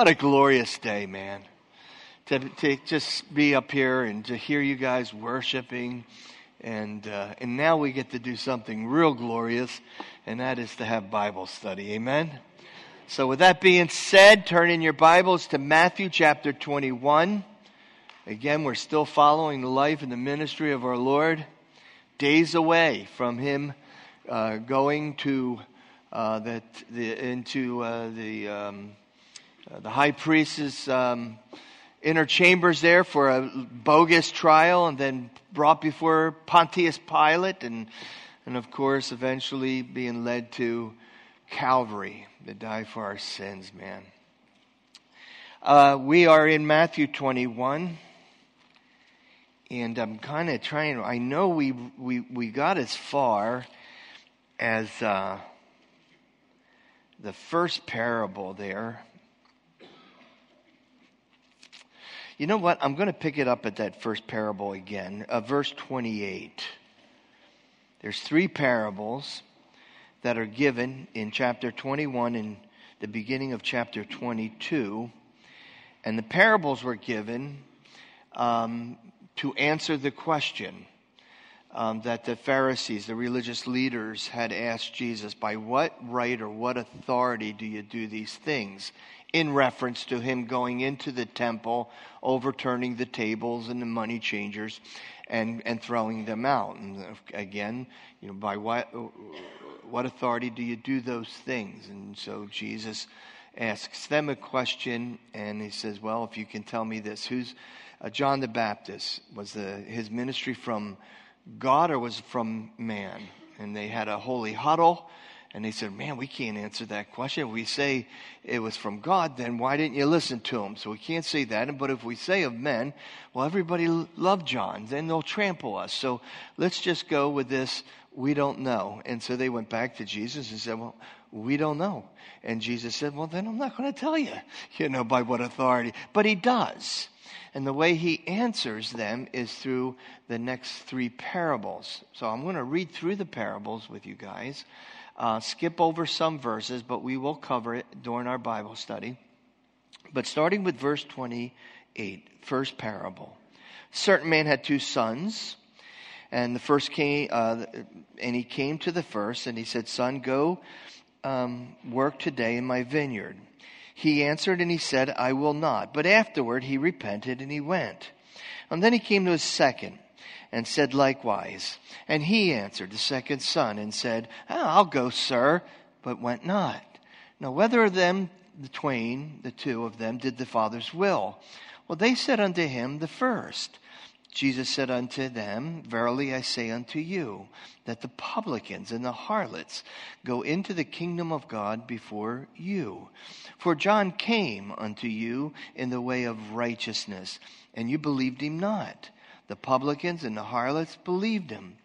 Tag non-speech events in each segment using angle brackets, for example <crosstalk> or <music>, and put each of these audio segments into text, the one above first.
What a glorious day, man. To, to just be up here and to hear you guys worshiping. And, uh, and now we get to do something real glorious, and that is to have Bible study. Amen? So, with that being said, turn in your Bibles to Matthew chapter 21. Again, we're still following the life and the ministry of our Lord, days away from Him uh, going to uh, that the, into uh, the um, the high priest's um, inner chambers there for a bogus trial and then brought before Pontius Pilate and, and of course, eventually being led to Calvary to die for our sins, man. Uh, we are in Matthew 21. And I'm kind of trying, I know we, we, we got as far as uh, the first parable there You know what? I'm going to pick it up at that first parable again, uh, verse 28. There's three parables that are given in chapter 21 and the beginning of chapter 22. And the parables were given um, to answer the question um, that the Pharisees, the religious leaders, had asked Jesus by what right or what authority do you do these things? In reference to him going into the temple, overturning the tables and the money changers, and, and throwing them out. And again, you know, by what, what authority do you do those things? And so Jesus asks them a question, and he says, Well, if you can tell me this, who's uh, John the Baptist? Was the, his ministry from God or was from man? And they had a holy huddle and they said, Man, we can't answer that question. If we say it was from God, then why didn't you listen to him? So we can't say that. But if we say of men, well, everybody loved John, then they'll trample us. So let's just go with this, we don't know. And so they went back to Jesus and said, Well, we don't know. And Jesus said, Well, then I'm not going to tell you, <laughs> you know, by what authority. But he does. And the way he answers them is through the next three parables. So I'm going to read through the parables with you guys uh, skip over some verses, but we will cover it during our Bible study. But starting with verse 28, first parable. Certain man had two sons, and the first came, uh, and he came to the first, and he said, Son, go um, work today in my vineyard. He answered and he said, I will not. But afterward he repented and he went. And then he came to his second and said likewise. And he answered, the second son, and said, oh, I'll go, sir, but went not. Now, whether of them, the twain, the two of them, did the Father's will? Well, they said unto him, the first. Jesus said unto them, Verily I say unto you, that the publicans and the harlots go into the kingdom of God before you. For John came unto you in the way of righteousness, and you believed him not. The publicans and the harlots believed him.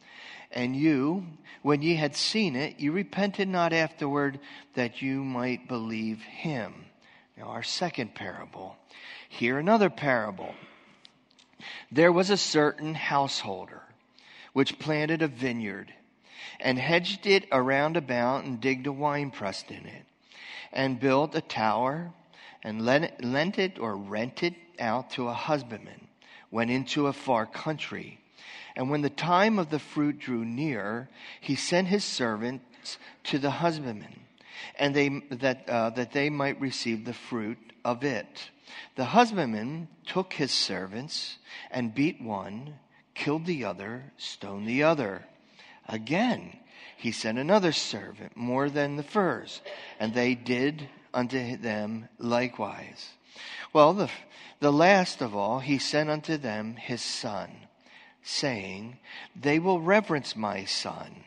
And you, when ye had seen it, you repented not afterward that you might believe him. Now, our second parable. Here, another parable. There was a certain householder which planted a vineyard and hedged it around about and digged a winepress in it and built a tower and lent it or rented out to a husbandman went into a far country. And when the time of the fruit drew near, he sent his servants to the husbandmen, and they, that, uh, that they might receive the fruit of it. The husbandman took his servants and beat one, killed the other, stoned the other. Again, he sent another servant, more than the first, and they did unto them likewise. Well, the, the last of all, he sent unto them his son, saying, They will reverence my son.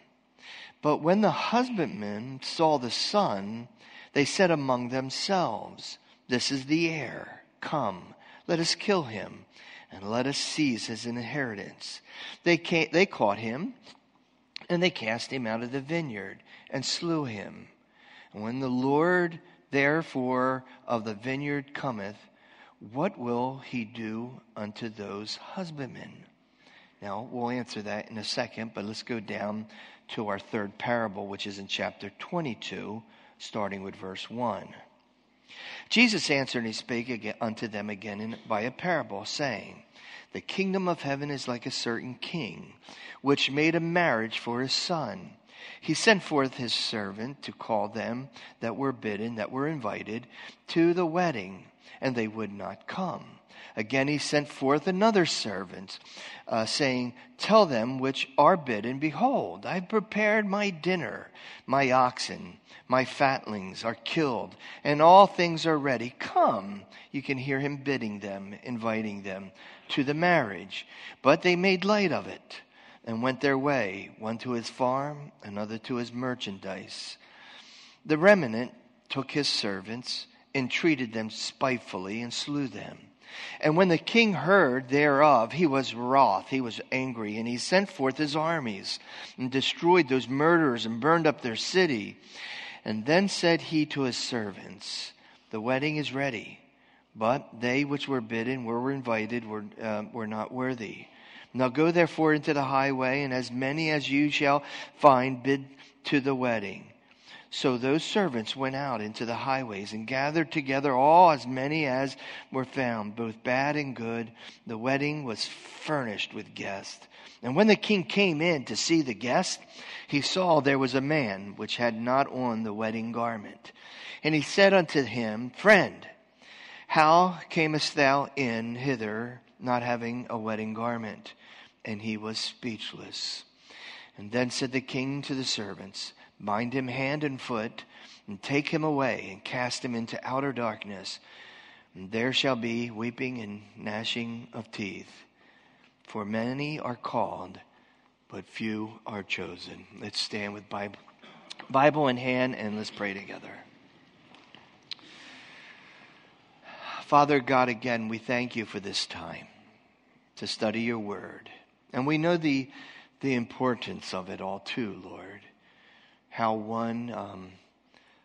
But when the husbandmen saw the son, they said among themselves, This is the heir. Come, let us kill him, and let us seize his inheritance. They, came, they caught him, and they cast him out of the vineyard, and slew him. And when the Lord therefore of the vineyard cometh, what will he do unto those husbandmen? Now, we'll answer that in a second, but let's go down to our third parable, which is in chapter 22, starting with verse 1. Jesus answered and he spake unto them again by a parable, saying, The kingdom of heaven is like a certain king, which made a marriage for his son. He sent forth his servant to call them that were bidden, that were invited, to the wedding, and they would not come. Again, he sent forth another servant, uh, saying, Tell them which are bidden, Behold, I have prepared my dinner. My oxen, my fatlings are killed, and all things are ready. Come. You can hear him bidding them, inviting them to the marriage. But they made light of it and went their way, one to his farm, another to his merchandise. The remnant took his servants, entreated them spitefully, and slew them. And when the king heard thereof, he was wroth, he was angry, and he sent forth his armies and destroyed those murderers and burned up their city. And then said he to his servants, The wedding is ready, but they which were bidden, were invited, were, uh, were not worthy. Now go therefore into the highway, and as many as you shall find, bid to the wedding. So those servants went out into the highways and gathered together all as many as were found, both bad and good. The wedding was furnished with guests. And when the king came in to see the guests, he saw there was a man which had not on the wedding garment. And he said unto him, Friend, how camest thou in hither not having a wedding garment? And he was speechless. And then said the king to the servants, bind him hand and foot, and take him away, and cast him into outer darkness. And there shall be weeping and gnashing of teeth. For many are called, but few are chosen. Let's stand with Bible, Bible in hand and let's pray together. Father God, again, we thank you for this time to study your word. And we know the, the importance of it all, too, Lord how one um,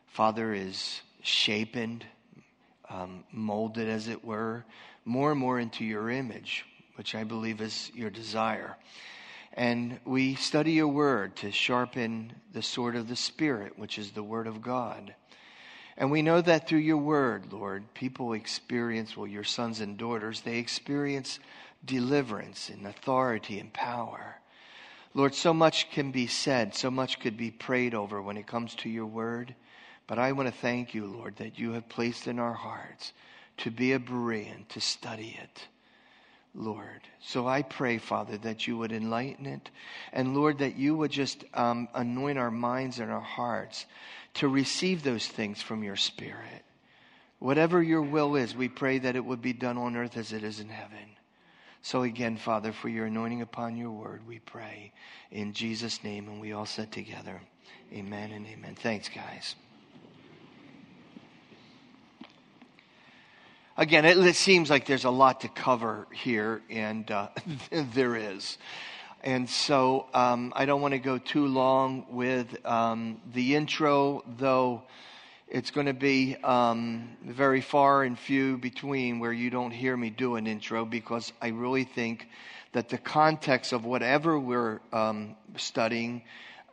father is shapen, um, molded, as it were, more and more into your image, which I believe is your desire. And we study your word to sharpen the sword of the Spirit, which is the word of God. And we know that through your word, Lord, people experience, well, your sons and daughters, they experience deliverance and authority and power. Lord, so much can be said, so much could be prayed over when it comes to your word. But I want to thank you, Lord, that you have placed in our hearts to be a Berean, to study it, Lord. So I pray, Father, that you would enlighten it. And Lord, that you would just um, anoint our minds and our hearts to receive those things from your Spirit. Whatever your will is, we pray that it would be done on earth as it is in heaven. So again, Father, for your anointing upon your word, we pray in Jesus' name. And we all said together, Amen and amen. Thanks, guys. Again, it, it seems like there's a lot to cover here, and uh, <laughs> there is. And so um, I don't want to go too long with um, the intro, though it's going to be um, very far and few between where you don't hear me do an intro because I really think that the context of whatever we're um, studying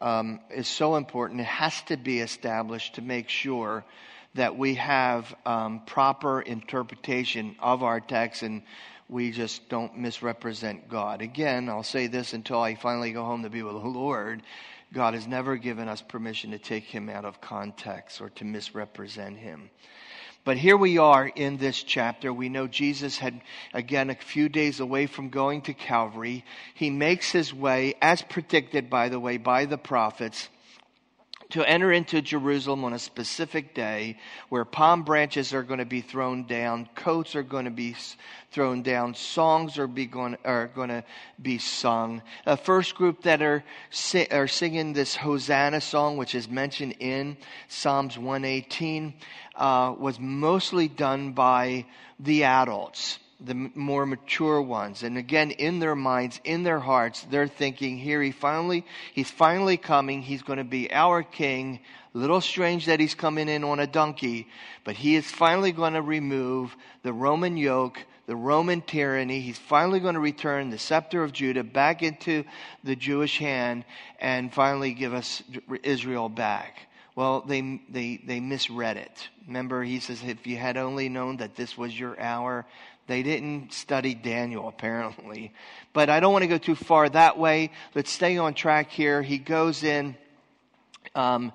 um, is so important. It has to be established to make sure that we have um, proper interpretation of our text and we just don't misrepresent God. Again, I'll say this until I finally go home to be with the Lord. God has never given us permission to take him out of context or to misrepresent him. But here we are in this chapter. We know Jesus had, again, a few days away from going to Calvary. He makes his way, as predicted, by the way, by the prophets, to enter into Jerusalem on a specific day where palm branches are going to be thrown down, coats are going to be thrown down, songs are, be going, are going to be sung. The first group that are, are singing this Hosanna song, which is mentioned in Psalms 118, uh, was mostly done by the adults the more mature ones. And again, in their minds, in their hearts, they're thinking, here he finally, he's finally coming. He's going to be our king. Little strange that he's coming in on a donkey, but he is finally going to remove the Roman yoke, the Roman tyranny. He's finally going to return the scepter of Judah back into the Jewish hand and finally give us Israel back. Well, they, they, they misread it. Remember, he says, if you had only known that this was your hour, they didn't study Daniel, apparently. But I don't want to go too far that way. Let's stay on track here. He goes in. Um,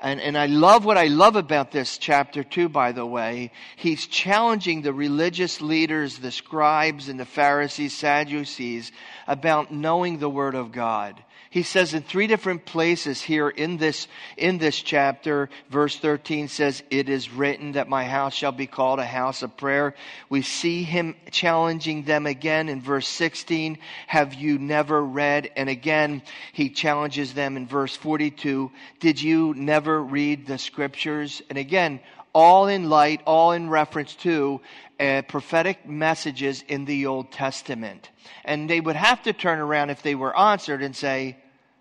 and, and I love what I love about this chapter too, by the way. He's challenging the religious leaders, the scribes and the Pharisees, Sadducees about knowing the Word of God. He says in three different places here in this, in this chapter, verse 13 says, It is written that my house shall be called a house of prayer. We see him challenging them again in verse 16. Have you never read? And again, he challenges them in verse 42. Did you never read the scriptures? And again, all in light, all in reference to uh, prophetic messages in the Old Testament. And they would have to turn around if they were answered and say,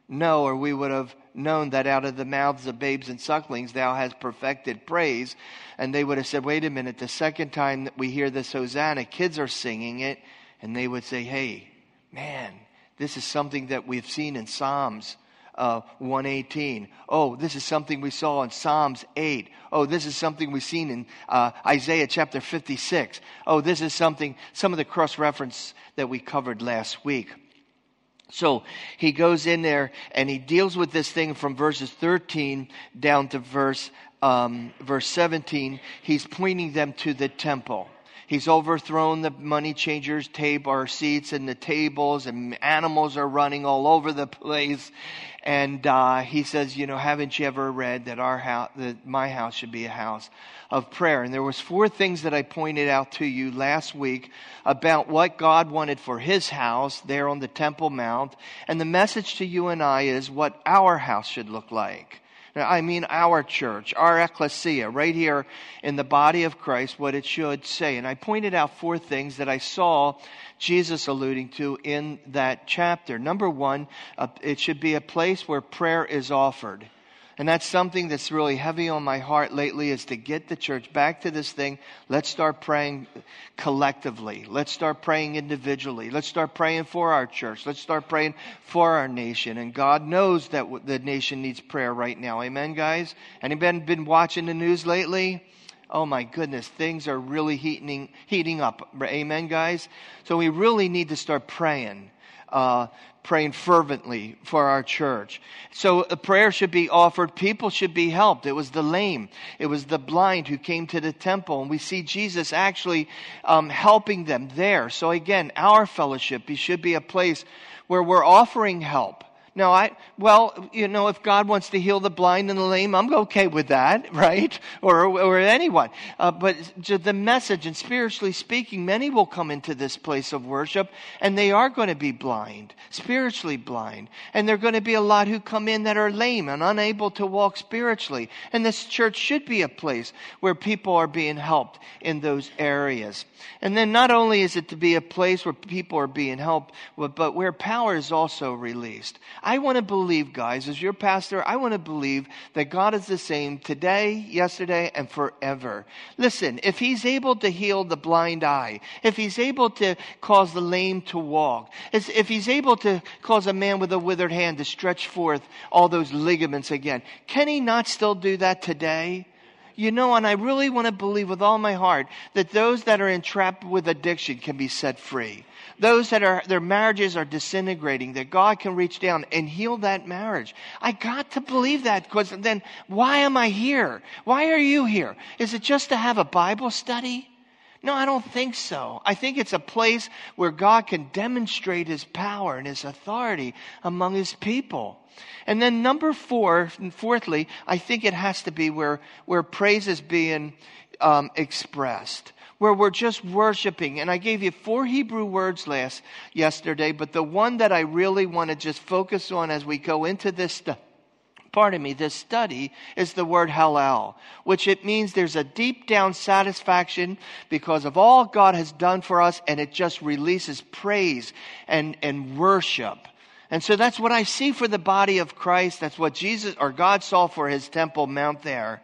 No, or we would have known that out of the mouths of babes and sucklings thou hast perfected praise. And they would have said, Wait a minute, the second time that we hear this Hosanna, kids are singing it. And they would say, Hey, man, this is something that we've seen in Psalms uh, 118. Oh, this is something we saw in Psalms 8. Oh, this is something we've seen in uh, Isaiah chapter 56. Oh, this is something, some of the cross reference that we covered last week. So he goes in there and he deals with this thing from verses 13 down to verse, um, verse 17. He's pointing them to the temple. He's overthrown the money changers' table or seats and the tables, and animals are running all over the place. And uh, he says, you know, haven't you ever read that our house, that my house should be a house of prayer? And there was four things that I pointed out to you last week about what God wanted for His house there on the Temple Mount, and the message to you and I is what our house should look like. I mean our church, our ecclesia, right here in the body of Christ, what it should say. And I pointed out four things that I saw Jesus alluding to in that chapter. Number one, uh, it should be a place where prayer is offered. And that's something that's really heavy on my heart lately is to get the church back to this thing. Let's start praying collectively. Let's start praying individually. Let's start praying for our church. Let's start praying for our nation. And God knows that the nation needs prayer right now. Amen, guys? Anybody been watching the news lately? Oh my goodness, things are really heating, heating up. Amen, guys? So we really need to start praying. Uh, praying fervently for our church. So a prayer should be offered. People should be helped. It was the lame. It was the blind who came to the temple. And we see Jesus actually um, helping them there. So again, our fellowship should be a place where we're offering help. No, I, well, you know, if God wants to heal the blind and the lame, I'm okay with that, <laughs> right? Or, or anyone. Uh, but the message, and spiritually speaking, many will come into this place of worship and they are going to be blind, spiritually blind. And there are going to be a lot who come in that are lame and unable to walk spiritually. And this church should be a place where people are being helped in those areas. And then not only is it to be a place where people are being helped, but where power is also released. I want to believe, guys, as your pastor, I want to believe that God is the same today, yesterday, and forever. Listen, if He's able to heal the blind eye, if He's able to cause the lame to walk, if He's able to cause a man with a withered hand to stretch forth all those ligaments again, can He not still do that today? You know, and I really want to believe with all my heart that those that are entrapped with addiction can be set free those that are, their marriages are disintegrating, that God can reach down and heal that marriage. I got to believe that because then why am I here? Why are you here? Is it just to have a Bible study? No, I don't think so. I think it's a place where God can demonstrate his power and his authority among his people. And then number four, and fourthly, I think it has to be where, where praise is being um, expressed where we're just worshiping. And I gave you four Hebrew words last yesterday, but the one that I really want to just focus on as we go into this pardon me, this study is the word halal, which it means there's a deep down satisfaction because of all God has done for us, and it just releases praise and, and worship. And so that's what I see for the body of Christ. That's what Jesus or God saw for his temple mount there.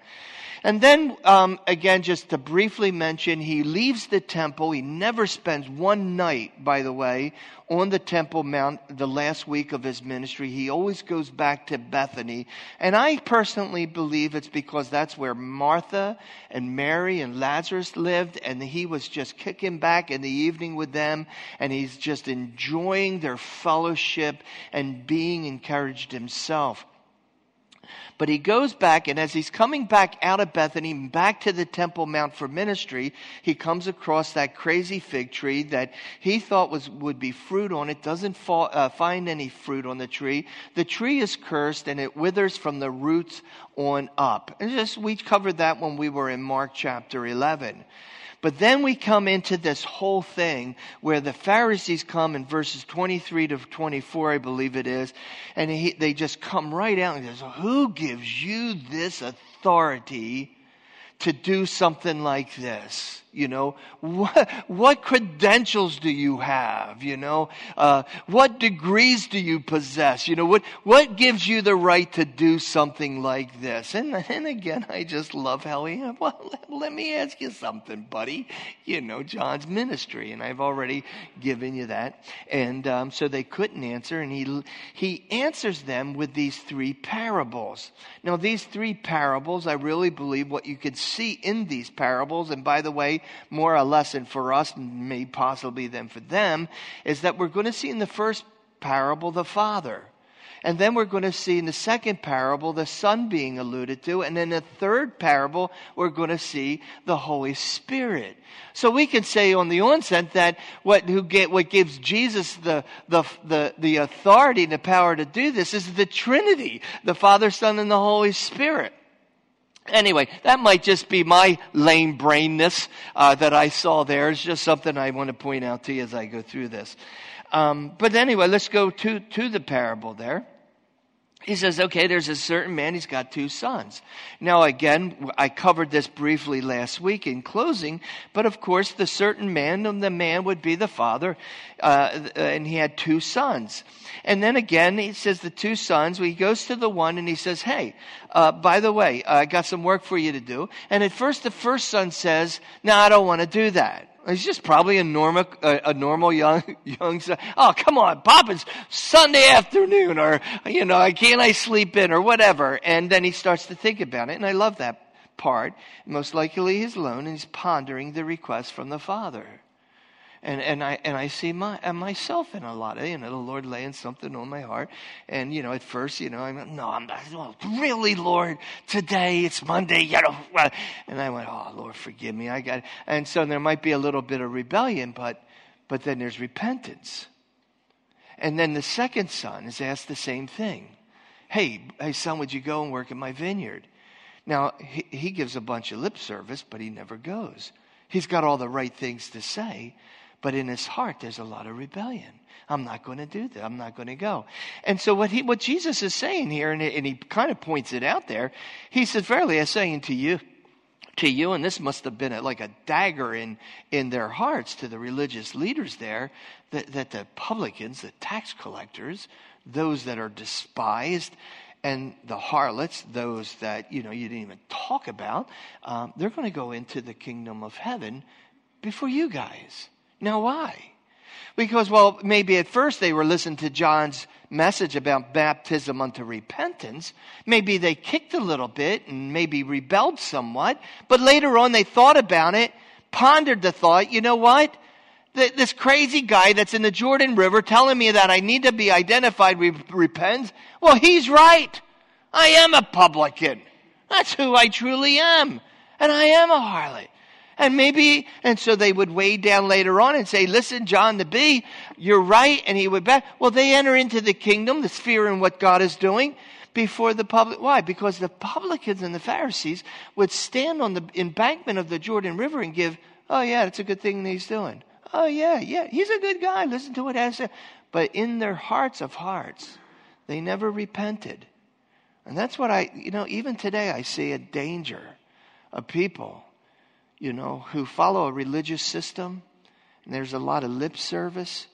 And then, um, again, just to briefly mention, he leaves the temple. He never spends one night, by the way, on the Temple Mount the last week of his ministry. He always goes back to Bethany. And I personally believe it's because that's where Martha and Mary and Lazarus lived. And he was just kicking back in the evening with them. And he's just enjoying their fellowship and being encouraged himself. But he goes back, and as he's coming back out of Bethany, back to the Temple Mount for ministry, he comes across that crazy fig tree that he thought was, would be fruit on it, doesn't fall, uh, find any fruit on the tree. The tree is cursed and it withers from the roots on up. And just, we covered that when we were in Mark chapter 11. But then we come into this whole thing where the Pharisees come in verses 23 to 24, I believe it is, and he, they just come right out and says, who gives you this authority to do something like this? You know, what, what credentials do you have? You know, uh, what degrees do you possess? You know, what, what gives you the right to do something like this? And, and again, I just love how he, well, let, let me ask you something, buddy. You know, John's ministry, and I've already given you that. And um, so they couldn't answer, and he, he answers them with these three parables. Now, these three parables, I really believe what you could see in these parables, and by the way, more a lesson for us, maybe possibly than for them, is that we're going to see in the first parable the Father. And then we're going to see in the second parable the Son being alluded to. And in the third parable, we're going to see the Holy Spirit. So we can say on the onset that what, who get, what gives Jesus the, the, the, the authority and the power to do this is the Trinity, the Father, Son, and the Holy Spirit. Anyway, that might just be my lame brainness uh, that I saw there. It's just something I want to point out to you as I go through this. Um, but anyway, let's go to, to the parable there he says, okay, there's a certain man, he's got two sons. Now, again, I covered this briefly last week in closing, but of course, the certain man, the man would be the father, uh, and he had two sons. And then again, he says the two sons, well, he goes to the one and he says, hey, uh, by the way, I got some work for you to do. And at first, the first son says, no, I don't want to do that. He's just probably a normal, a, normal young, <laughs> young son. Oh, come on, Pop, it's Sunday afternoon, or, you know, I can't I sleep in, or whatever. And then he starts to think about it, and I love that part. Most likely he's alone, and he's pondering the request from the Father and, and I and I see my and myself in a lot of you know the Lord laying something on my heart, and you know at first you know I'm no I'm not, really Lord today it's Monday you know and I went oh Lord forgive me I got it. and so there might be a little bit of rebellion but but then there's repentance, and then the second son is asked the same thing, hey hey son would you go and work in my vineyard, now he, he gives a bunch of lip service but he never goes. He's got all the right things to say, but in his heart, there's a lot of rebellion. I'm not going to do that. I'm not going to go. And so what he, what Jesus is saying here, and, and he kind of points it out there, he says, verily I'm saying to you, to you, and this must have been a, like a dagger in, in their hearts to the religious leaders there, that, that the publicans, the tax collectors, those that are despised, and the harlots, those that, you know, you didn't even talk about, um, they're going to go into the kingdom of heaven before you guys. Now, why? Because, well, maybe at first they were listening to John's message about baptism unto repentance. Maybe they kicked a little bit and maybe rebelled somewhat. But later on they thought about it, pondered the thought, you know what? This crazy guy that's in the Jordan River telling me that I need to be identified with repent. Well, he's right. I am a publican. That's who I truly am. And I am a harlot. And maybe, and so they would weigh down later on and say, listen, John the B, you're right. And he would back. Well, they enter into the kingdom, the sphere in what God is doing before the public. Why? Because the publicans and the Pharisees would stand on the embankment of the Jordan River and give, oh yeah, it's a good thing he's doing. Oh yeah, yeah, he's a good guy. Listen to what has to. But in their hearts of hearts, they never repented. And that's what I, you know, even today I see a danger of people you know, who follow a religious system, and there's a lot of lip service,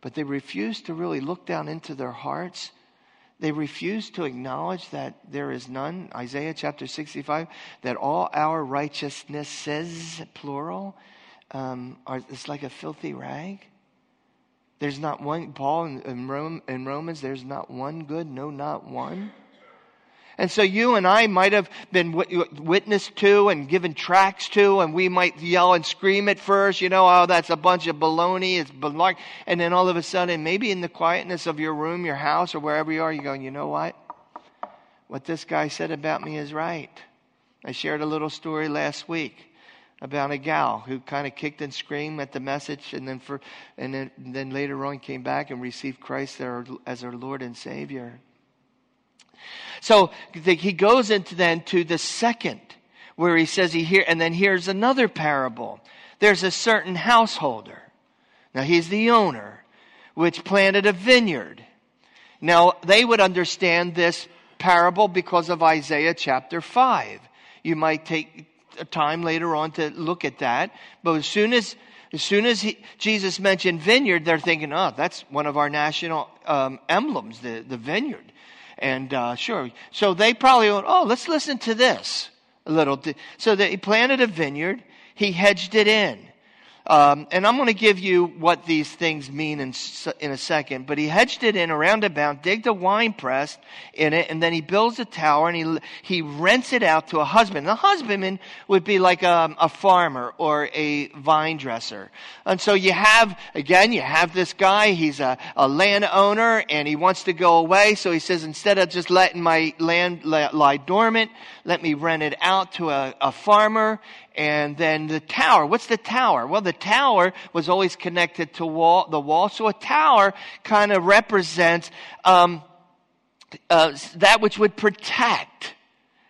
but they refuse to really look down into their hearts. They refuse to acknowledge that there is none. Isaiah chapter 65, that all our righteousnesses, plural, um, are, it's like a filthy rag. There's not one, Paul in, in, Rome, in Romans, there's not one good, no, not one. And so you and I might have been witnessed to and given tracts to, and we might yell and scream at first, you know, oh, that's a bunch of baloney, it's baloney. And then all of a sudden, maybe in the quietness of your room, your house, or wherever you are, you go, you know what? What this guy said about me is right. I shared a little story last week about a gal who kind of kicked and screamed at the message and then for and then, then later on came back and received Christ as our Lord and Savior. So he goes into then to the second where he says he here, and then here's another parable. There's a certain householder. Now he's the owner, which planted a vineyard. Now they would understand this parable because of Isaiah chapter 5. You might take time later on to look at that. But as soon as as soon as he, Jesus mentioned vineyard, they're thinking, oh, that's one of our national um, emblems, the, the vineyard. And uh, sure, so they probably went, oh, let's listen to this a little. So they planted a vineyard. He hedged it in. Um, and I'm going to give you what these things mean in, in a second. But he hedged it in around about, digged a wine press in it, and then he builds a tower and he, he rents it out to a husband. The husbandman would be like a, a farmer or a vine dresser. And so you have, again, you have this guy, he's a, a landowner and he wants to go away. So he says, instead of just letting my land lie dormant, let me rent it out to a, a farmer and then the tower. What's the tower? Well, the tower was always connected to wall, the wall. So a tower kind of represents um, uh, that which would protect.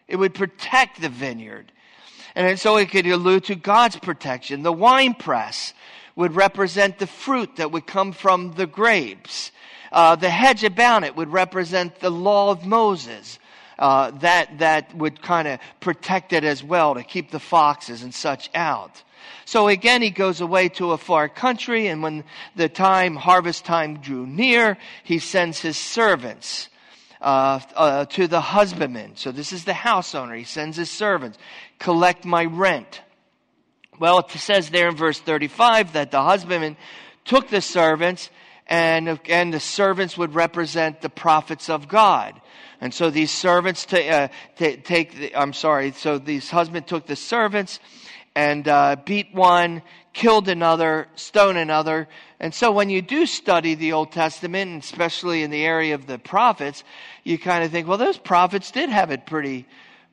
It would protect the vineyard. And so it could allude to God's protection. The wine press would represent the fruit that would come from the grapes. Uh, the hedge about it would represent the law of Moses uh, that, that would kind of protect it as well to keep the foxes and such out. So again, he goes away to a far country, and when the time, harvest time drew near, he sends his servants uh, uh, to the husbandman. So this is the house owner. He sends his servants, collect my rent. Well, it says there in verse 35 that the husbandman took the servants, and again, the servants would represent the prophets of God. And so these servants t- uh, t- take, the, I'm sorry, so these husband took the servants and uh, beat one, killed another, stoned another. And so when you do study the Old Testament, especially in the area of the prophets, you kind of think, well, those prophets did have it pretty,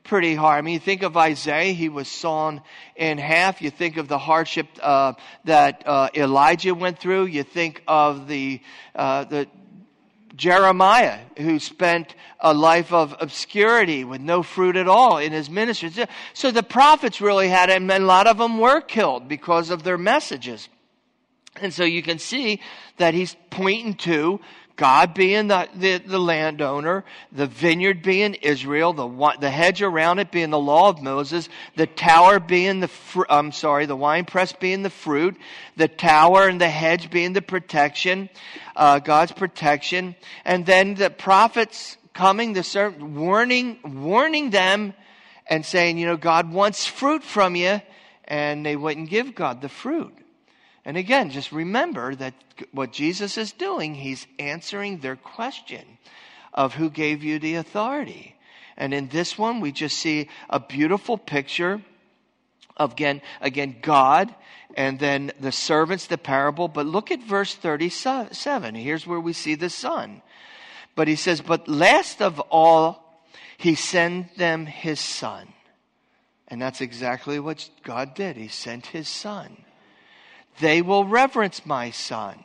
pretty hard. I mean, you think of Isaiah, he was sawn in half. You think of the hardship uh, that uh, Elijah went through. You think of the, uh, the Jeremiah, who spent a life of obscurity with no fruit at all in his ministry. So the prophets really had and a lot of them were killed because of their messages. And so you can see that he's pointing to God being the, the, the, landowner, the vineyard being Israel, the, the hedge around it being the law of Moses, the tower being the, fr- I'm sorry, the winepress being the fruit, the tower and the hedge being the protection, uh, God's protection, and then the prophets coming, the servant, warning, warning them and saying, you know, God wants fruit from you, and they wouldn't give God the fruit. And again, just remember that what Jesus is doing, he's answering their question of who gave you the authority. And in this one, we just see a beautiful picture of again, again, God and then the servants, the parable. But look at verse 37. Here's where we see the son. But he says, but last of all, he sent them his son. And that's exactly what God did. He sent his son they will reverence my son.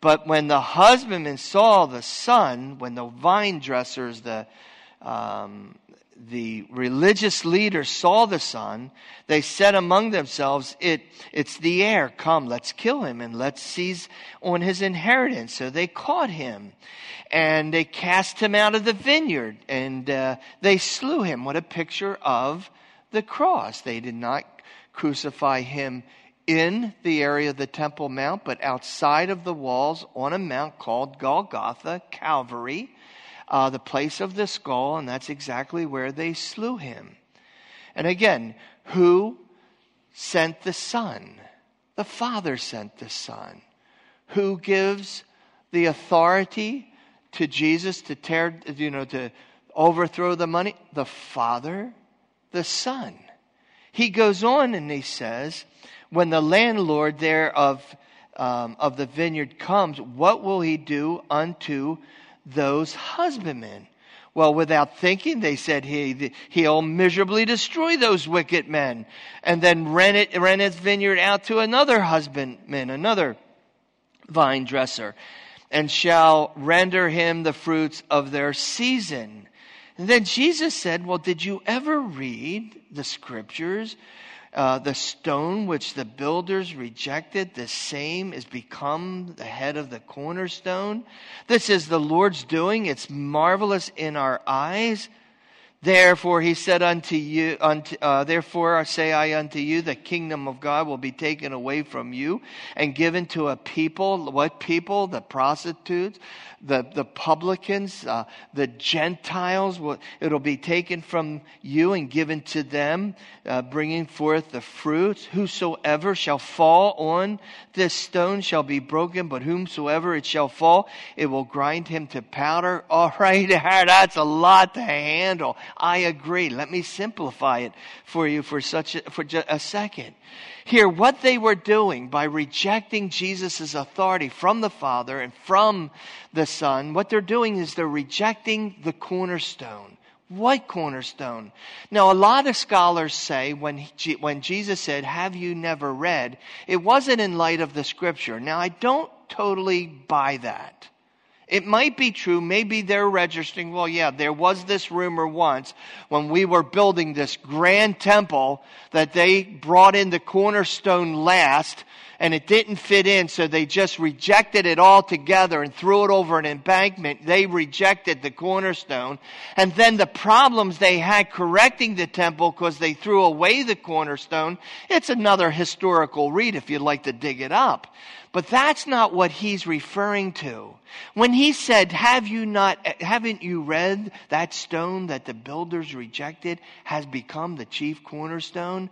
But when the husbandman saw the son, when the vine dressers, the, um, the religious leaders saw the son, they said among themselves, it, it's the heir. Come, let's kill him and let's seize on his inheritance. So they caught him and they cast him out of the vineyard and uh, they slew him. What a picture of the cross. They did not crucify him in the area of the Temple Mount, but outside of the walls on a mount called Golgotha, Calvary. uh, the place of the skull, and that's exactly where they slew him. And again, who sent the Son? The Father sent the Son. Who gives the authority to Jesus to tear, you know, to overthrow the money? The Father, the Son. He goes on and he says, when the landlord there of, um, of the vineyard comes, what will he do unto those husbandmen? Well, without thinking, they said he, he'll miserably destroy those wicked men and then rent it, rent his vineyard out to another husbandman, another vine dresser, and shall render him the fruits of their season. And then Jesus said, Well, did you ever read the scriptures? Uh, the stone which the builders rejected, the same is become the head of the cornerstone. This is the Lord's doing. It's marvelous in our eyes. Therefore, he said unto you, unto, uh, therefore I say I unto you, the kingdom of God will be taken away from you and given to a people. What people? The prostitutes, the, the publicans, uh, the Gentiles. Will, it'll be taken from you and given to them, uh, bringing forth the fruits. Whosoever shall fall on this stone shall be broken, but whomsoever it shall fall, it will grind him to powder. All right, <laughs> that's a lot to handle. I agree. Let me simplify it for you for such a, for a second. Here, what they were doing by rejecting Jesus' authority from the Father and from the Son, what they're doing is they're rejecting the cornerstone. What cornerstone? Now, a lot of scholars say when, he, when Jesus said, Have you never read? It wasn't in light of the scripture. Now, I don't totally buy that. It might be true. Maybe they're registering, well, yeah, there was this rumor once when we were building this grand temple that they brought in the cornerstone last and it didn't fit in, so they just rejected it altogether and threw it over an embankment. They rejected the cornerstone. And then the problems they had correcting the temple because they threw away the cornerstone, it's another historical read if you'd like to dig it up. But that's not what he's referring to. When he said, have you not, haven't you read that stone that the builders rejected has become the chief cornerstone?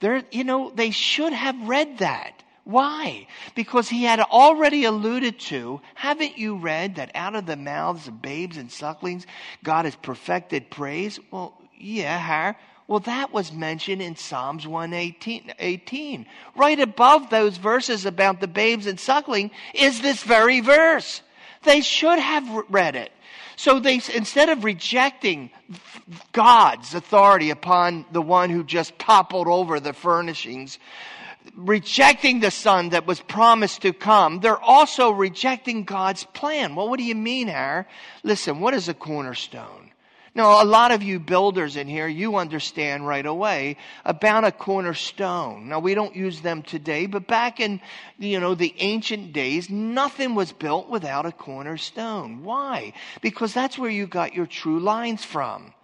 There, you know, they should have read that. Why? Because he had already alluded to, haven't you read that out of the mouths of babes and sucklings, God has perfected praise? Well, yeah, well, that was mentioned in Psalms 118. 18. Right above those verses about the babes and suckling is this very verse. They should have read it. So they, instead of rejecting God's authority upon the one who just toppled over the furnishings, rejecting the son that was promised to come, they're also rejecting God's plan. Well, what do you mean, Har? Listen, what is a cornerstone? Now, a lot of you builders in here, you understand right away about a cornerstone. Now, we don't use them today, but back in, you know, the ancient days, nothing was built without a cornerstone. Why? Because that's where you got your true lines from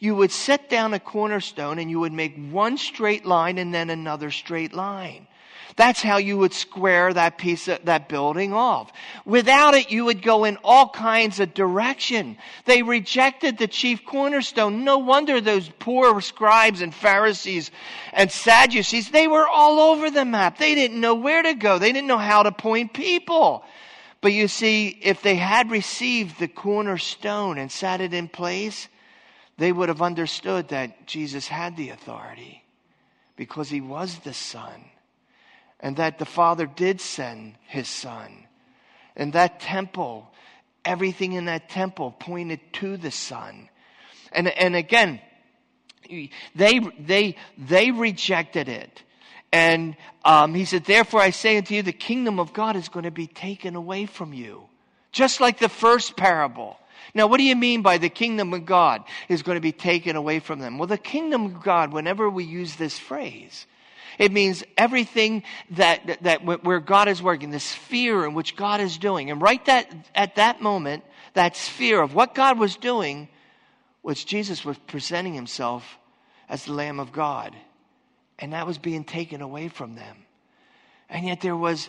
you would set down a cornerstone and you would make one straight line and then another straight line. That's how you would square that piece of that building off. Without it, you would go in all kinds of direction. They rejected the chief cornerstone. No wonder those poor scribes and Pharisees and Sadducees, they were all over the map. They didn't know where to go. They didn't know how to point people. But you see, if they had received the cornerstone and sat it in place, they would have understood that Jesus had the authority because he was the Son and that the Father did send his Son. And that temple, everything in that temple pointed to the Son. And, and again, they, they, they rejected it. And um, he said, Therefore I say unto you, the kingdom of God is going to be taken away from you. Just like the first parable. Now, what do you mean by the kingdom of God is going to be taken away from them? Well, the kingdom of God, whenever we use this phrase, it means everything that, that, where God is working, the sphere in which God is doing. And right that, at that moment, that sphere of what God was doing was Jesus was presenting himself as the Lamb of God. And that was being taken away from them. And yet there was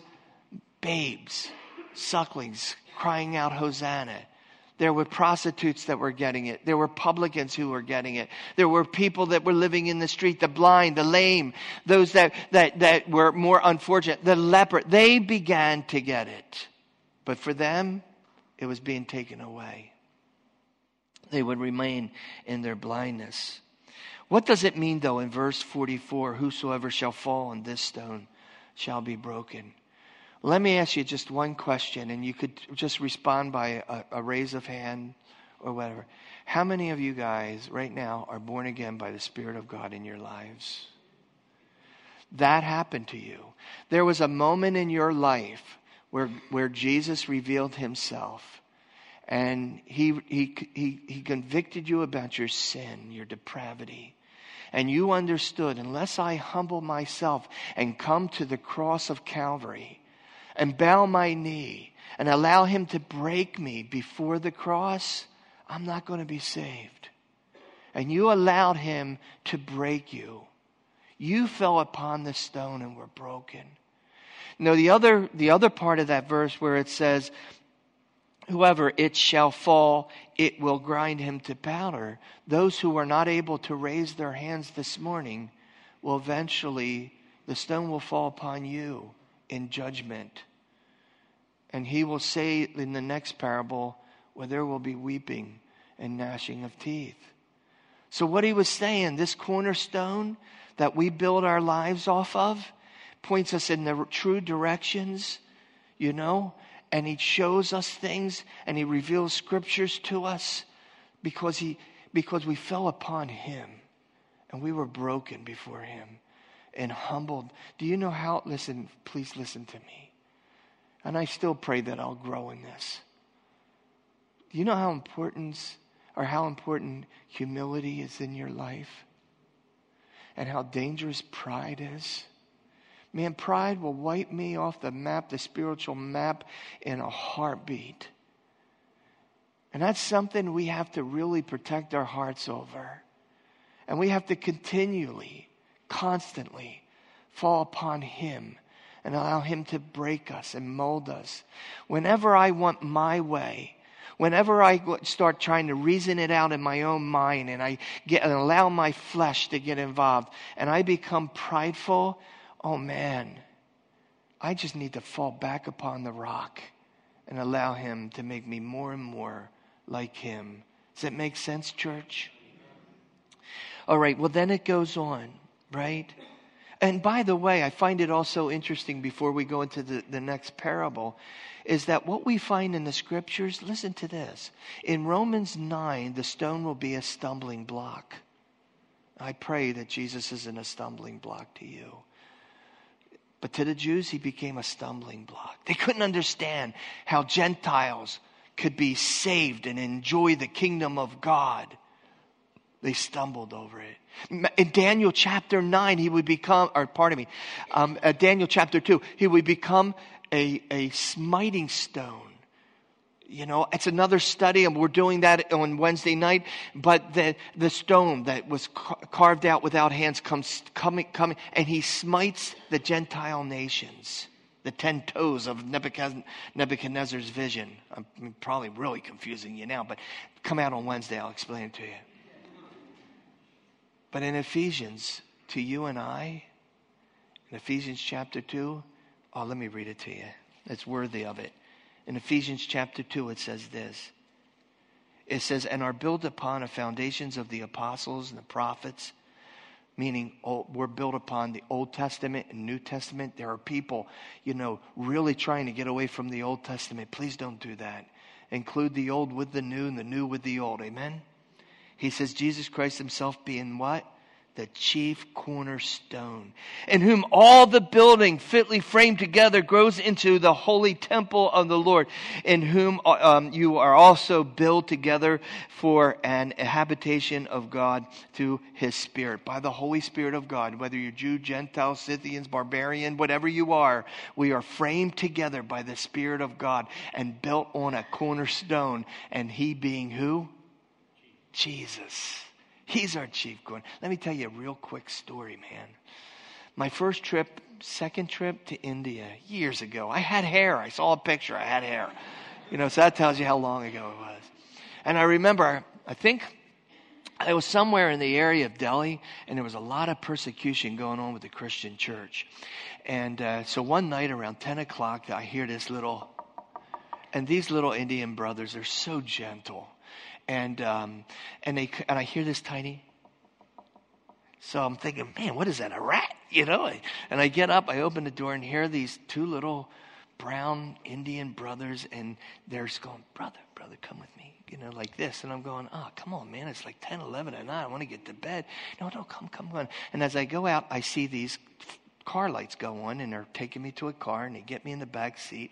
babes, sucklings crying out, Hosanna. There were prostitutes that were getting it. There were publicans who were getting it. There were people that were living in the street, the blind, the lame, those that, that, that were more unfortunate, the leper. They began to get it. But for them, it was being taken away. They would remain in their blindness. What does it mean, though, in verse 44 Whosoever shall fall on this stone shall be broken? Let me ask you just one question, and you could just respond by a, a, raise of hand or whatever. How many of you guys right now are born again by the Spirit of God in your lives? That happened to you. There was a moment in your life where, where Jesus revealed himself and he, he, he, he convicted you about your sin, your depravity. And you understood, unless I humble myself and come to the cross of Calvary, and bow my knee and allow Him to break me before the cross, I'm not going to be saved. And you allowed Him to break you. You fell upon the stone and were broken. No, the other, the other part of that verse where it says, Whoever it shall fall, it will grind him to powder. Those who are not able to raise their hands this morning will eventually, the stone will fall upon you in judgment. And he will say in the next parable, where there will be weeping and gnashing of teeth. So, what he was saying, this cornerstone that we build our lives off of, points us in the true directions, you know, and he shows us things and he reveals scriptures to us because he because we fell upon him and we were broken before him and humbled. Do you know how? Listen, please listen to me. And I still pray that I'll grow in this. Do you know how important or how important humility is in your life? And how dangerous pride is? Man, pride will wipe me off the map, the spiritual map, in a heartbeat. And that's something we have to really protect our hearts over. And we have to continually constantly fall upon Him and allow Him to break us and mold us. Whenever I want my way, whenever I start trying to reason it out in my own mind and I get and allow my flesh to get involved and I become prideful, oh man, I just need to fall back upon the rock and allow Him to make me more and more like Him. Does that make sense, church? All right, well, then it goes on right? And by the way, I find it also interesting before we go into the, the next parable is that what we find in the scriptures, listen to this. In Romans 9, the stone will be a stumbling block. I pray that Jesus isn't a stumbling block to you. But to the Jews, he became a stumbling block. They couldn't understand how Gentiles could be saved and enjoy the kingdom of God they stumbled over it. In Daniel chapter 9, he would become, or pardon me, um, Daniel chapter 2, he would become a, a smiting stone. You know, it's another study, and we're doing that on Wednesday night. But the, the stone that was ca- carved out without hands comes coming, coming, and he smites the Gentile nations the ten toes of Nebuchadnezzar's vision. I'm probably really confusing you now, but come out on Wednesday, I'll explain it to you. But in Ephesians, to you and I, in Ephesians chapter 2, oh, let me read it to you. It's worthy of it. In Ephesians chapter 2, it says this it says, and are built upon the foundations of the apostles and the prophets, meaning oh, we're built upon the Old Testament and New Testament. There are people, you know, really trying to get away from the Old Testament. Please don't do that. Include the old with the new and the new with the old. Amen? He says, Jesus Christ himself being what? The chief cornerstone, in whom all the building fitly framed together grows into the holy temple of the Lord, in whom um, you are also built together for an habitation of God through his Spirit. By the Holy Spirit of God, whether you're Jew, Gentile, Scythians, barbarian, whatever you are, we are framed together by the Spirit of God and built on a cornerstone, and he being who? Jesus. He's our chief corner. Let me tell you a real quick story, man. My first trip, second trip to India years ago, I had hair. I saw a picture. I had hair. You know, so that tells you how long ago it was. And I remember, I think I was somewhere in the area of Delhi, and there was a lot of persecution going on with the Christian church. And uh, so one night around 10 o'clock, I hear this little, and these little Indian brothers are so gentle. And, um, and, they, and I hear this tiny, so I'm thinking, man, what is that, a rat? <laughs> You know? And I get up, I open the door, and here are these two little brown Indian brothers, and they're just going, brother, brother, come with me you know, like this. And I'm going, oh, come on, man. It's like 10, 11 at night. I want to get to bed. No, no, come, come on. And as I go out, I see these car lights go on and they're taking me to a car and they get me in the back seat.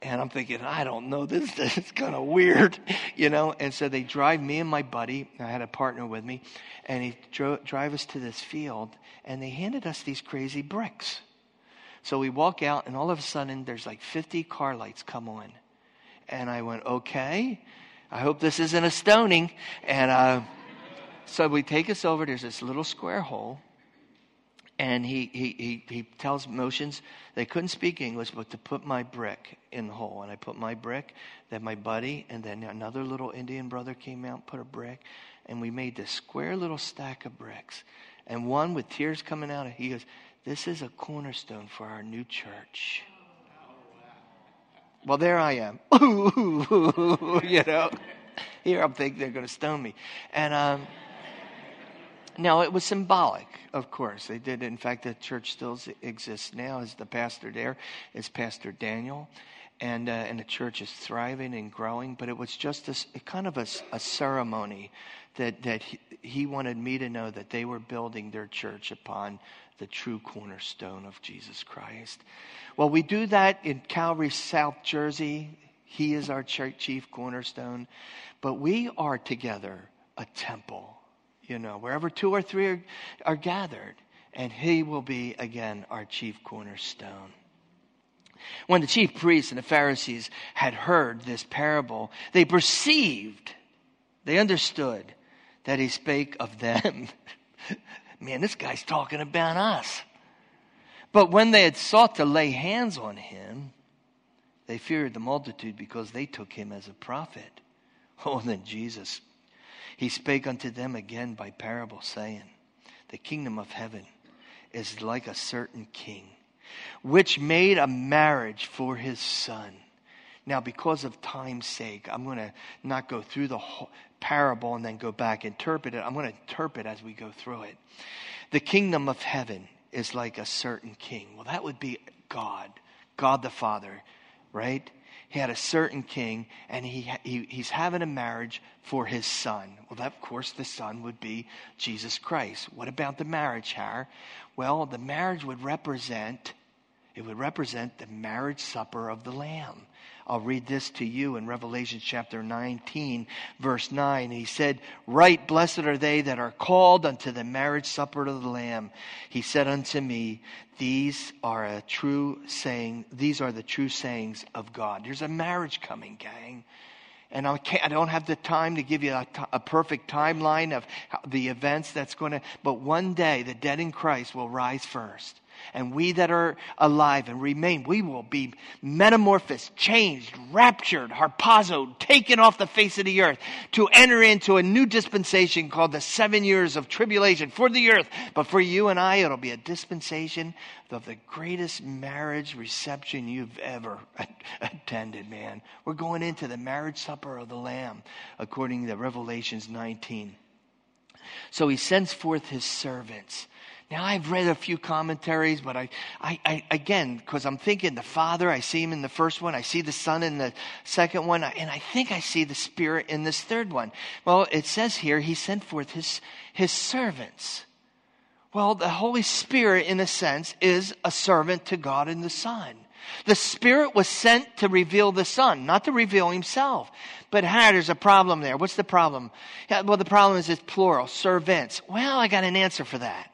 And I'm thinking, I don't know, this, <laughs> this is kind of weird, you know. And so they drive me and my buddy, I had a partner with me, and he drove drive us to this field, and they handed us these crazy bricks. So we walk out, and all of a sudden, there's like 50 car lights come on. And I went, okay. I hope this isn't a stoning. And uh, so we take us over. There's this little square hole. And he, he, he, he tells motions, they couldn't speak English, but to put my brick in the hole. And I put my brick, then my buddy, and then another little Indian brother came out, put a brick, and we made this square little stack of bricks. And one with tears coming out, of he goes, This is a cornerstone for our new church. Well, there I am. <laughs> you know, here I'm thinking they're going to stone me. And um, now it was symbolic, of course. They did. In fact, the church still exists now. As the pastor there is Pastor Daniel. And, uh, and the church is thriving and growing, but it was just a, kind of a, a ceremony that, that he, he wanted me to know that they were building their church upon the true cornerstone of Jesus Christ. Well, we do that in Calvary, South Jersey. He is our chief cornerstone. But we are together a temple, you know, wherever two or three are, are gathered. And he will be, again, our chief cornerstone. When the chief priests and the Pharisees had heard this parable, they perceived, they understood that he spake of them. <laughs> Man, this guy's talking about us. But when they had sought to lay hands on him, they feared the multitude because they took him as a prophet. <laughs> Oh, then Jesus, he spake unto them again by parable, saying, The kingdom of heaven is like a certain king, which made a marriage for his son. Now, because of time's sake, I'm going to not go through the whole parable and then go back interpret it. I'm going to interpret as we go through it. The kingdom of heaven is like a certain king. Well, that would be God, God the Father, right? He had a certain king, and he, he, he's having a marriage for his son. Well, that, of course, the son would be Jesus Christ. What about the marriage, Har? Well, the marriage would represent, it would represent the marriage supper of the Lamb. I'll read this to you in Revelation chapter 19, verse 9. He said, Right, blessed are they that are called unto the marriage supper of the Lamb. He said unto me, These are a true saying, these are the true sayings of God. There's a marriage coming, gang. And I, I, don't have the time to give you a, t- a perfect timeline of the events that's going to, but one day the dead in Christ will rise first. And we that are alive and remain, we will be metamorphosed, changed, raptured, harpazoed, taken off the face of the earth to enter into a new dispensation called the seven years of tribulation for the earth. But for you and I, it'll be a dispensation of the greatest marriage reception you've ever <laughs> attended, man. We're going into the marriage supper of the Lamb, according to Revelations 19. So he sends forth his servants now, I've read a few commentaries, but I, I, I again, because I'm thinking the Father, I see him in the first one, I see the Son in the second one, and I think I see the Spirit in this third one. Well, it says here, he sent forth his, his servants. Well, the Holy Spirit, in a sense, is a servant to God and the Son. The Spirit was sent to reveal the Son, not to reveal Himself. But how there's a problem there. What's the problem? Yeah, well, the problem is it's plural, servants. Well, I got an answer for that.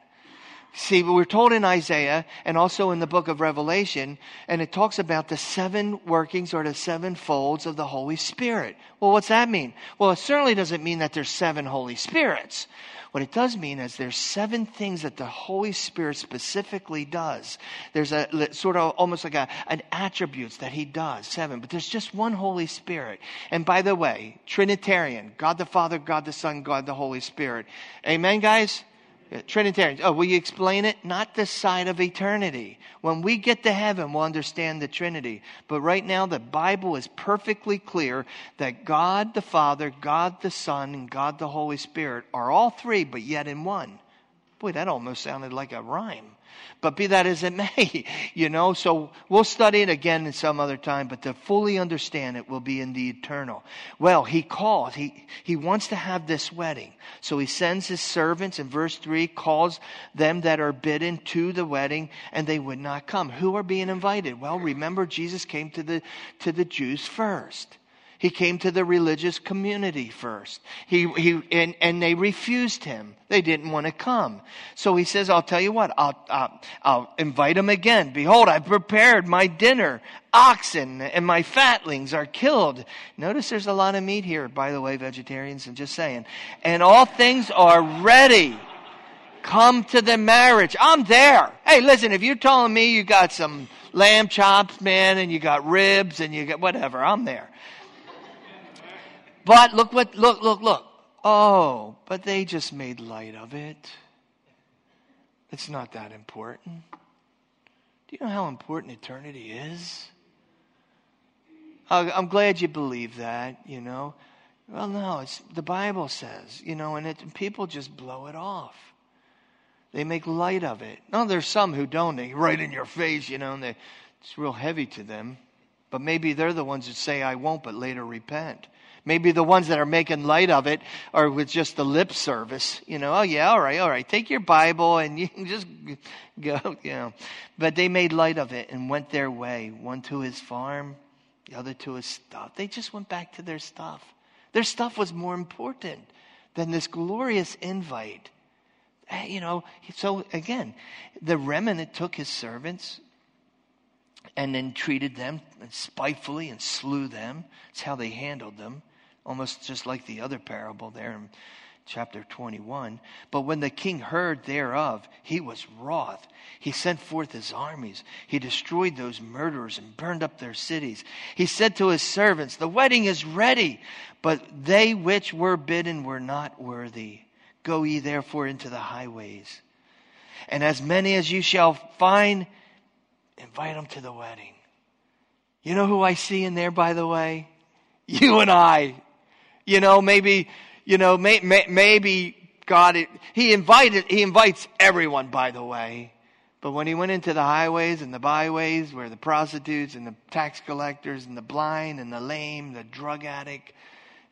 See, we're told in Isaiah and also in the book of Revelation, and it talks about the seven workings or the seven folds of the Holy Spirit. Well, what's that mean? Well, it certainly doesn't mean that there's seven Holy Spirits. What it does mean is there's seven things that the Holy Spirit specifically does. There's a sort of almost like a, an attributes that he does, seven, but there's just one Holy Spirit. And by the way, Trinitarian, God the Father, God the Son, God the Holy Spirit. Amen, guys? Trinitarians. Oh, will you explain it? Not this side of eternity. When we get to heaven, we'll understand the Trinity. But right now, the Bible is perfectly clear that God the Father, God the Son, and God the Holy Spirit are all three, but yet in one. Boy, that almost sounded like a rhyme. But be that as it may, <laughs> you know, so we'll study it again in some other time, but to fully understand it will be in the eternal. Well, he calls, he, he wants to have this wedding. So he sends his servants in verse 3, calls them that are bidden to the wedding, and they would not come. Who are being invited? Well, remember Jesus came to the, to the Jews first. He came to the religious community first. He, he, and, and they refused him. They didn't want to come. So he says, I'll tell you what, I'll, I'll, I'll invite him again. Behold, I prepared my dinner. Oxen and my fatlings are killed. Notice there's a lot of meat here, by the way, vegetarians, I'm just saying. And all things are ready. Come to the marriage. I'm there. Hey, listen, if you're telling me you got some lamb chops, man, and you got ribs and you got whatever, I'm there. But look what, look, look, look. Oh, but they just made light of it. It's not that important. Do you know how important eternity is? I'm glad you believe that, you know. Well, no, it's the Bible says, you know, and it, people just blow it off. They make light of it. No, there's some who don't. They right in your face, you know, and they, it's real heavy to them. But maybe they're the ones that say, I won't, but later repent. Maybe the ones that are making light of it are with just the lip service. You know, oh yeah, all right, all right. Take your Bible and you can just go, you know. But they made light of it and went their way. One to his farm, the other to his stuff. They just went back to their stuff. Their stuff was more important than this glorious invite. Eh, you know, so again, the remnant took his servants, and then treated them spitefully and slew them. That's how they handled them almost just like the other parable there in chapter 21. But when the king heard thereof, he was wroth. He sent forth his armies. He destroyed those murderers and burned up their cities. He said to his servants, The wedding is ready, but they which were bidden were not worthy. Go ye therefore into the highways. And as many as you shall find, invite them to the wedding. You know who I see in there, by the way? You and I. You know, maybe, you know, may, may, maybe God, he invited, he invites everyone, by the way. But when he went into the highways and the byways where the prostitutes and the tax collectors and the blind and the lame, the drug addict,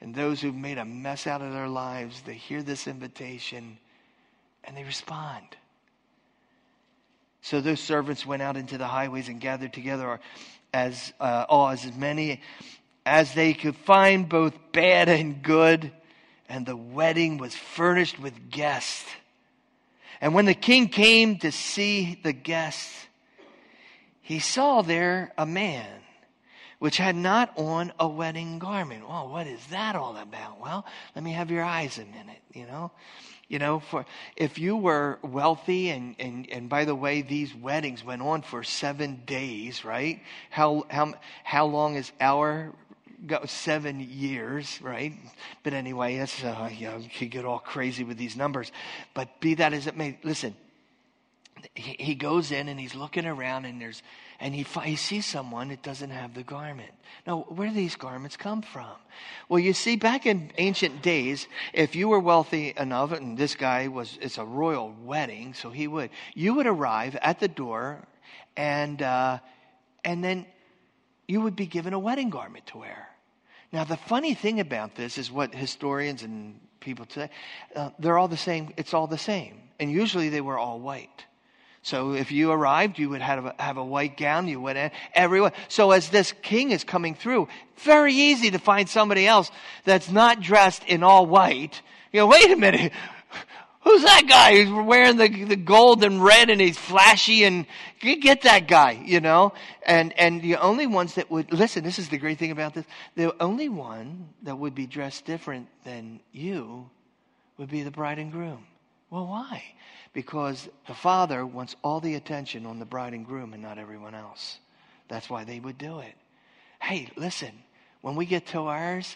and those who've made a mess out of their lives, they hear this invitation and they respond. So those servants went out into the highways and gathered together as uh, oh, as many as they could find both bad and good, and the wedding was furnished with guests. And when the king came to see the guests, he saw there a man which had not on a wedding garment. Well, what is that all about? Well, let me have your eyes a minute, you know. You know, for if you were wealthy and, and, and by the way, these weddings went on for seven days, right? How how how long is our got seven years, right? But anyway, that's, uh, you know, you could get all crazy with these numbers. But be that as it may, listen, he, he goes in and he's looking around and there's, and he, he sees someone that doesn't have the garment. Now, where do these garments come from? Well, you see, back in ancient days, if you were wealthy enough, and this guy was, it's a royal wedding, so he would, you would arrive at the door and, uh, and then you would be given a wedding garment to wear. Now, the funny thing about this is what historians and people today, uh, they're all the same. It's all the same. And usually they were all white. So if you arrived, you would have a, have a white gown. You would everyone. So as this king is coming through, very easy to find somebody else that's not dressed in all white. You know, wait a minute. Who's that guy who's wearing the, the gold and red and he's flashy and you get that guy, you know? And, and the only ones that would, listen, this is the great thing about this. The only one that would be dressed different than you would be the bride and groom. Well, why? Because the father wants all the attention on the bride and groom and not everyone else. That's why they would do it. Hey, listen, when we get to ours,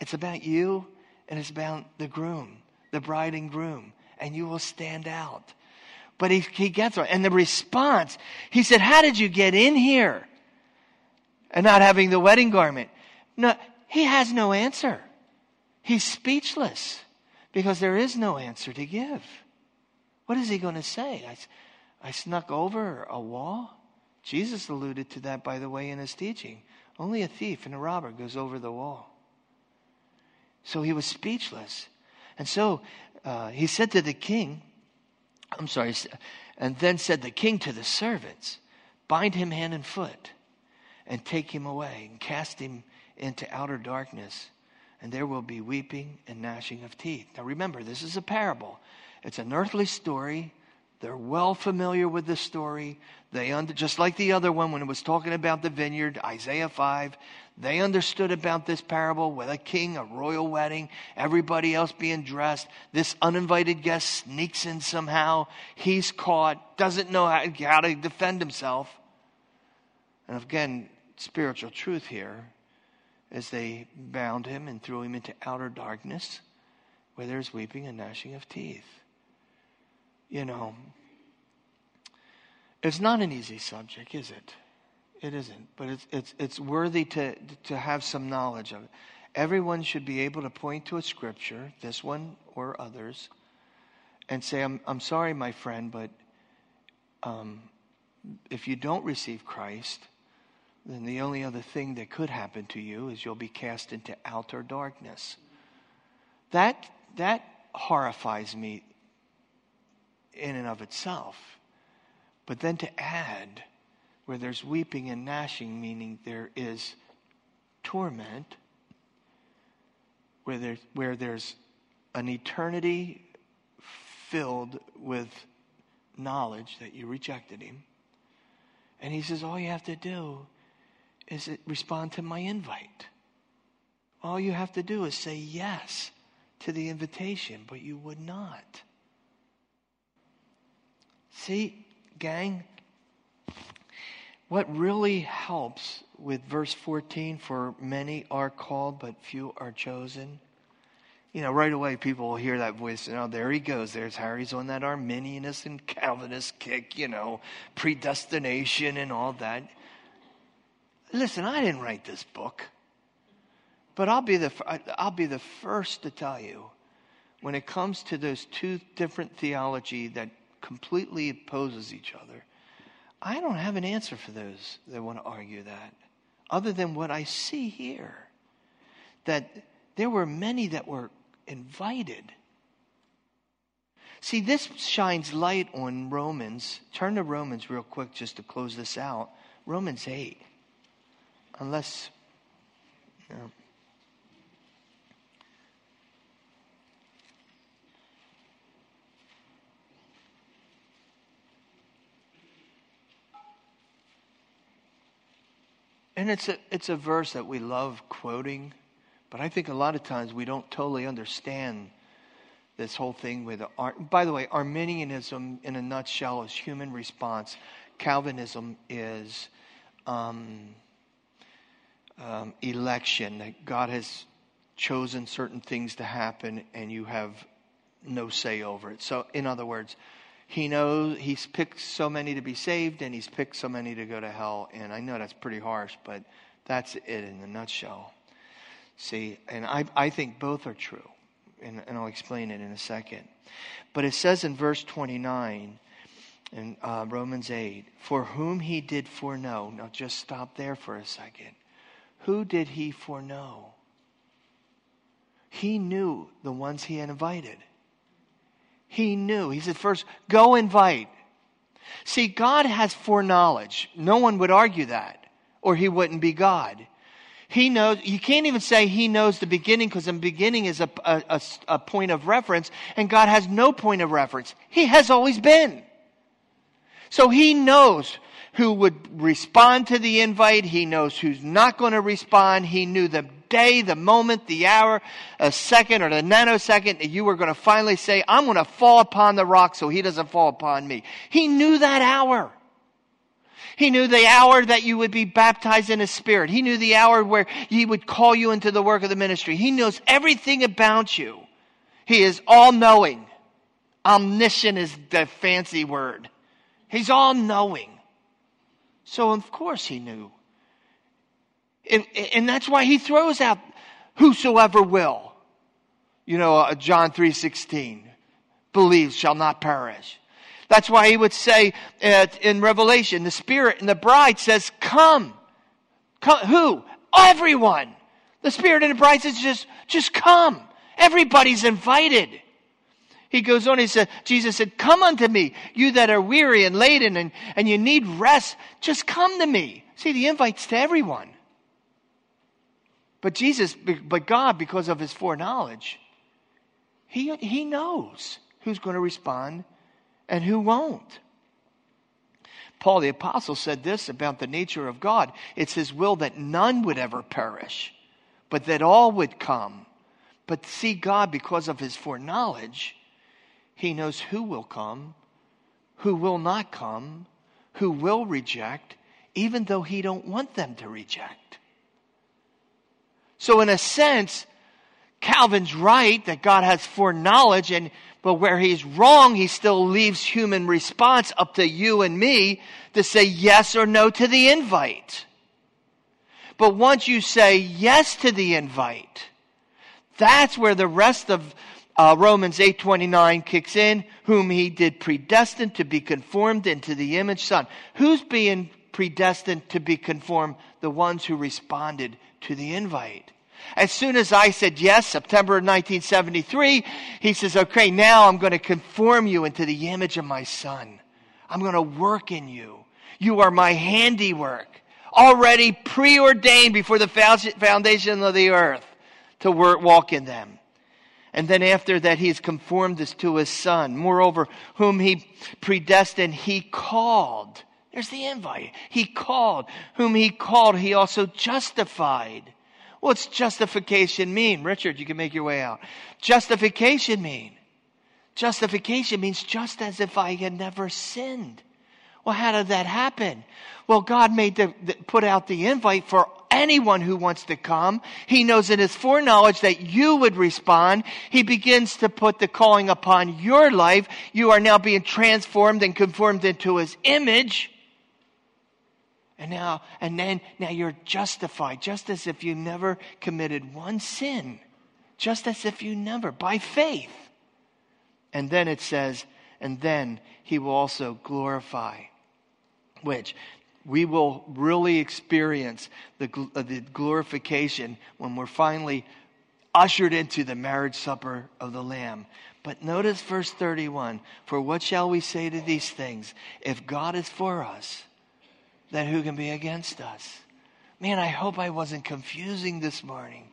it's about you and it's about the groom, the bride and groom, and you will stand out. But he, he gets it. And the response, he said, How did you get in here? And not having the wedding garment. No, he has no answer. He's speechless because there is no answer to give. What is he going to say? I, I snuck over a wall? Jesus alluded to that, by the way, in his teaching. Only a thief and a robber goes over the wall. So he was speechless. And so uh, he said to the king, I'm sorry, and then said the king to the servants, Bind him hand and foot, and take him away, and cast him into outer darkness, and there will be weeping and gnashing of teeth. Now remember, this is a parable. It's an earthly story. They're well familiar with this story. They under, just like the other one when it was talking about the vineyard, Isaiah 5, they understood about this parable with a king, a royal wedding, everybody else being dressed. This uninvited guest sneaks in somehow. He's caught, doesn't know how, how to defend himself. And again, spiritual truth here as they bound him and threw him into outer darkness where there's weeping and gnashing of teeth. You know, it's not an easy subject, is it? It isn't, but it's, it's, it's worthy to, to have some knowledge of it. Everyone should be able to point to a scripture, this one or others, and say, I'm, I'm sorry, my friend, but um, if you don't receive Christ, then the only other thing that could happen to you is you'll be cast into outer darkness. That, that horrifies me in and of itself. But then to add, where there's weeping and gnashing, meaning there is torment, where there's, where there's an eternity filled with knowledge that you rejected him. And he says, All you have to do is respond to my invite. All you have to do is say yes to the invitation, but you would not. See, gang, what really helps with verse 14 for many are called, but few are chosen. You know, right away people will hear that voice, and oh, there he goes. There's Harry's on that Arminianist and Calvinist kick, you know, predestination and all that. Listen, I didn't write this book, but I'll be the, I'll be the first to tell you when it comes to those two different theology that completely opposes each other, I don't have an answer for those that want to argue that, other than what I see here. That there were many that were invited. See, this shines light on Romans. Turn to Romans real quick just to close this out. Romans 8 unless you know, And it's a, it's a verse that we love quoting, but I think a lot of times we don't totally understand this whole thing with. By the way, Arminianism, in a nutshell, is human response. Calvinism is um, um, election, that God has chosen certain things to happen and you have no say over it. So, in other words, he knows he's picked so many to be saved and he's picked so many to go to hell. And I know that's pretty harsh, but that's it in a nutshell. See, and I, I think both are true, and, and I'll explain it in a second. But it says in verse 29 in uh, Romans 8, for whom he did foreknow. Now just stop there for a second. Who did he foreknow? He knew the ones he had invited. He knew. He said, first, go invite. See, God has foreknowledge. No one would argue that, or he wouldn't be God. He knows, you can't even say he knows the beginning because the beginning is a, a, a, point of reference, and God has no point of reference. He has always been. So he knows who would respond to the invite. He knows who's not going to respond. He knew the day, the moment, the hour, a second, or the nanosecond that you were going to finally say, I'm going to fall upon the rock so he doesn't fall upon me. He knew that hour. He knew the hour that you would be baptized in His Spirit. He knew the hour where He would call you into the work of the ministry. He knows everything about you. He is all knowing. Omniscient is the fancy word. He's all knowing. So, of course, He knew. And, and that's why He throws out whosoever will. You know, uh, John 3.16, believes shall not perish. That's why he would say uh, in Revelation, the Spirit and the bride says, come. come. Who? Everyone. The Spirit and the bride says, just, just come. Everybody's invited. He goes on, he said, Jesus said, come unto me, you that are weary and laden and, and you need rest, just come to me. See, the invite's to everyone. But Jesus, but God, because of his foreknowledge, he, he knows who's going to respond and who won't. Paul the Apostle said this about the nature of God it's his will that none would ever perish, but that all would come. But see, God, because of his foreknowledge, he knows who will come, who will not come, who will reject, even though he don't want them to reject. So in a sense, Calvin's right that God has foreknowledge and but where he's wrong, he still leaves human response up to you and me to say yes or no to the invite. But once you say yes to the invite, that's where the rest of uh, Romans 8:29 kicks in, whom he did predestine to be conformed into the image son. Who's being predestined to be conformed? The ones who responded to the invite. As soon as I said yes, September 1973, he says, okay, now I'm going to conform you into the image of my son. I'm going to work in you. You are my handiwork, already preordained before the foundation of the earth to work, walk in them. And then after that, he has conformed us to his son. Moreover, whom he predestined, he called. There's the invite. He called. Whom he called, he also justified. What's justification mean? Richard, you can make your way out. Justification mean? Justification means just as if I had never sinned. Well, how did that happen? Well, God made the, the, put out the invite for anyone who wants to come. He knows in his foreknowledge that you would respond. He begins to put the calling upon your life. You are now being transformed and conformed into his image. And now, and then, now you're justified, just as if you never committed one sin, just as if you never, by faith. And then it says, and then he will also glorify, which we will really experience the, uh, the glorification when we're finally ushered into the marriage supper of the Lamb. But notice verse 31 For what shall we say to these things? If God is for us, then who can be against us? Man, I hope I wasn't confusing this morning.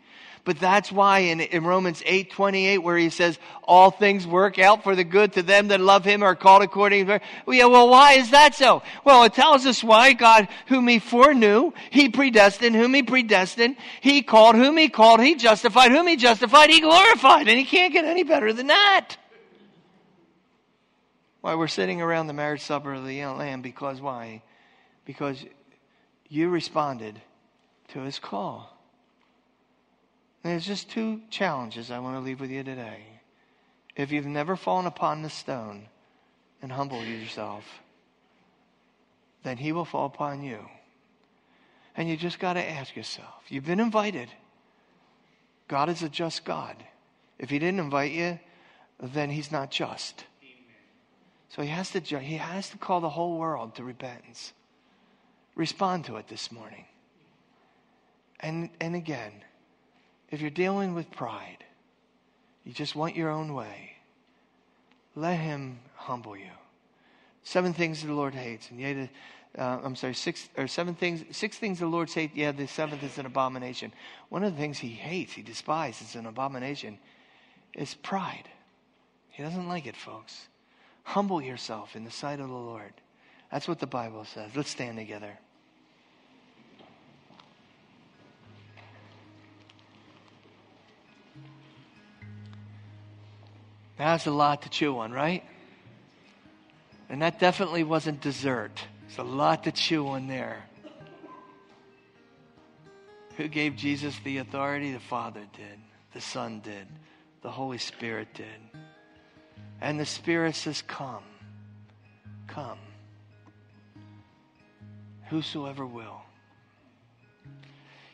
But that's why in, in Romans 8 28, where he says, All things work out for the good to them that love him are called according to. Well, yeah, well, why is that so? Well, it tells us why God, whom he foreknew, he predestined, whom he predestined, he called, whom he called, he justified, whom he justified, he glorified. And he can't get any better than that. Why we're sitting around the marriage supper of the Lamb because why? Because you responded to his call. And there's just two challenges I want to leave with you today. If you've never fallen upon the stone and humbled yourself, then he will fall upon you. And you just got to ask yourself you've been invited. God is a just God. If he didn't invite you, then he's not just. So he has to he has to call the whole world to repentance. Respond to it this morning. And, and again, if you're dealing with pride, you just want your own way, let Him humble you. Seven things the Lord hates, and yet, uh, I'm sorry, six or seven things, six things the Lord hates. Yeah, the seventh is an abomination. One of the things He hates, He despises, an abomination, is pride. He doesn't like it, folks. Humble yourself in the sight of the Lord. That's what the Bible says. Let's stand together. That's a lot to chew on, right? And that definitely wasn't dessert. It's a lot to chew on there. Who gave Jesus the authority? The Father did. The Son did. The Holy Spirit did. And the Spirit says, Come. Come. Whosoever will.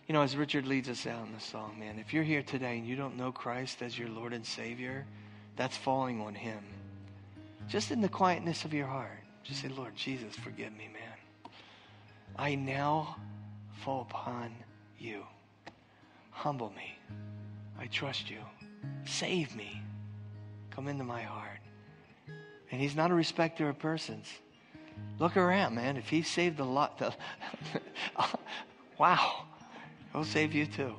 You know, as Richard leads us out in the song, man, if you're here today and you don't know Christ as your Lord and Savior, that's falling on Him. Just in the quietness of your heart, just say, Lord Jesus, forgive me, man. I now fall upon you. Humble me. I trust you. Save me. Come into my heart. And He's not a respecter of persons. Look around, man. If He saved a lot, the, <laughs> wow. He'll save you too.